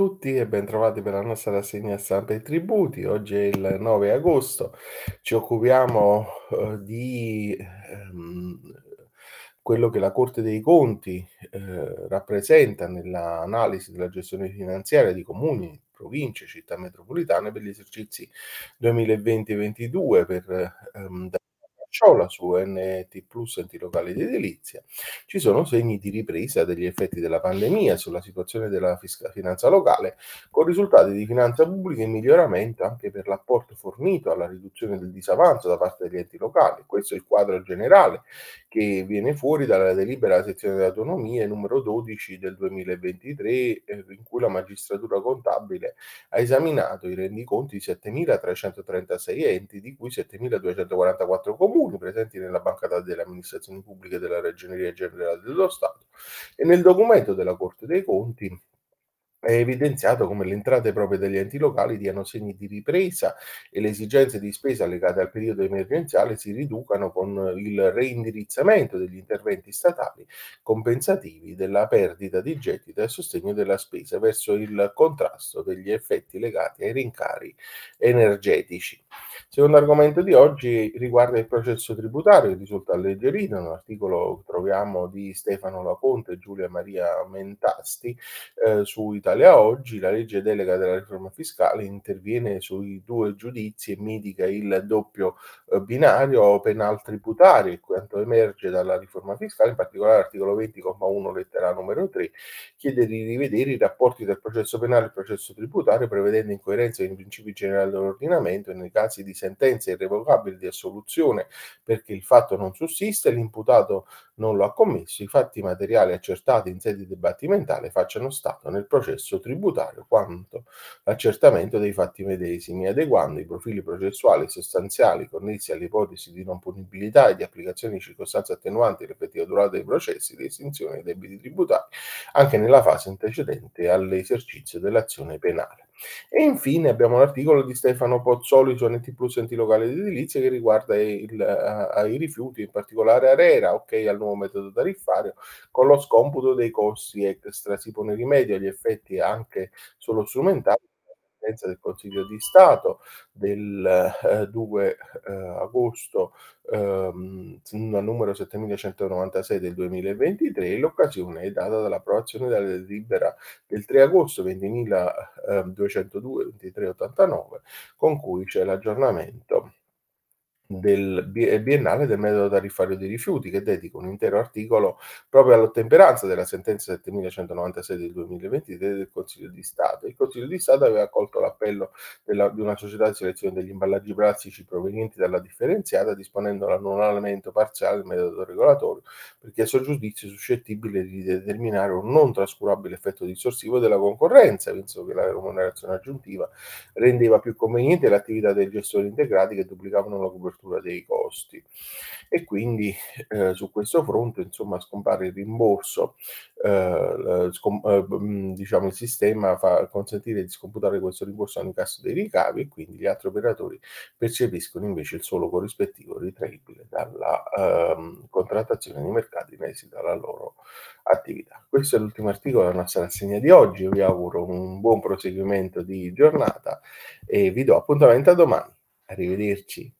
tutti e bentrovati per la nostra rassegna stampa e tributi. Oggi è il 9 agosto, ci occupiamo eh, di ehm, quello che la Corte dei Conti eh, rappresenta nell'analisi della gestione finanziaria di comuni, province, città metropolitane per gli esercizi 2020-2022 per ehm, Ciola su NT Plus Enti Locali di Edilizia, ci sono segni di ripresa degli effetti della pandemia sulla situazione della fisca- finanza locale, con risultati di finanza pubblica in miglioramento anche per l'apporto fornito alla riduzione del disavanzo da parte degli enti locali. Questo è il quadro generale che viene fuori dalla delibera della sezione delle autonomie numero 12 del 2023, eh, in cui la magistratura contabile ha esaminato i rendiconti di 7.336 enti, di cui 7.244 comuni comuni presenti nella banca dati delle amministrazioni pubbliche della Ragioneria Generale dello Stato e nel documento della Corte dei Conti è evidenziato come le entrate proprie degli enti locali diano segni di ripresa e le esigenze di spesa legate al periodo emergenziale si riducano con il reindirizzamento degli interventi statali compensativi della perdita di gettito e sostegno della spesa verso il contrasto degli effetti legati ai rincari energetici. Secondo argomento di oggi riguarda il processo tributario risulta alleggerito, un articolo troviamo di Stefano Laconte e Giulia Maria Mentasti eh, su Italia Oggi, la legge delega della riforma fiscale interviene sui due giudizi e mitiga il doppio eh, binario penal tributario quanto emerge dalla riforma fiscale, in particolare l'articolo 20,1 lettera numero 3, chiede di rivedere i rapporti del processo penale e processo tributario prevedendo in coerenza con i principi generali dell'ordinamento e nei casi di sentenze irrevocabili di assoluzione perché il fatto non sussiste, l'imputato non lo ha commesso, i fatti materiali accertati in sede dibattimentale facciano stato nel processo tributario quanto l'accertamento dei fatti medesimi, adeguando i profili processuali sostanziali connessi alle ipotesi di non punibilità e di applicazione di circostanze attenuanti rispettiva durata dei processi di estinzione dei debiti tributari anche nella fase antecedente all'esercizio dell'azione penale. E infine abbiamo l'articolo di Stefano Pozzoli su NT Plus Enti Locali di Edilizia che riguarda il, uh, i rifiuti, in particolare Arera, ok al nuovo metodo tariffario, con lo scomputo dei costi extra. Si pone rimedio agli effetti anche solo strumentali sentenza del Consiglio di Stato del eh, 2 eh, agosto ehm, numero 7196 del 2023 l'occasione è data dall'approvazione della delibera del 3 agosto 20.202 2389 con cui c'è l'aggiornamento del biennale del metodo tariffario dei rifiuti che dedica un intero articolo proprio all'ottemperanza della sentenza 7196 del 2023 del Consiglio di Stato. Il Consiglio di Stato aveva accolto l'appello della, di una società di selezione degli imballaggi plastici provenienti dalla differenziata disponendo l'annullamento parziale del metodo regolatorio perché a suo giudizio suscettibile di determinare un non trascurabile effetto distorsivo della concorrenza, visto che la remunerazione aggiuntiva rendeva più conveniente l'attività dei gestori integrati che duplicavano la copertura copertura dei costi e quindi eh, su questo fronte insomma scompare il rimborso eh, scom- eh, diciamo il sistema fa consentire di scomputare questo rimborso a incasso dei ricavi e quindi gli altri operatori percepiscono invece il solo corrispettivo ritraibile dalla ehm, contrattazione nei mercati in esito alla loro attività. Questo è l'ultimo articolo della nostra rassegna di oggi, vi auguro un buon proseguimento di giornata e vi do appuntamento a domani. Arrivederci.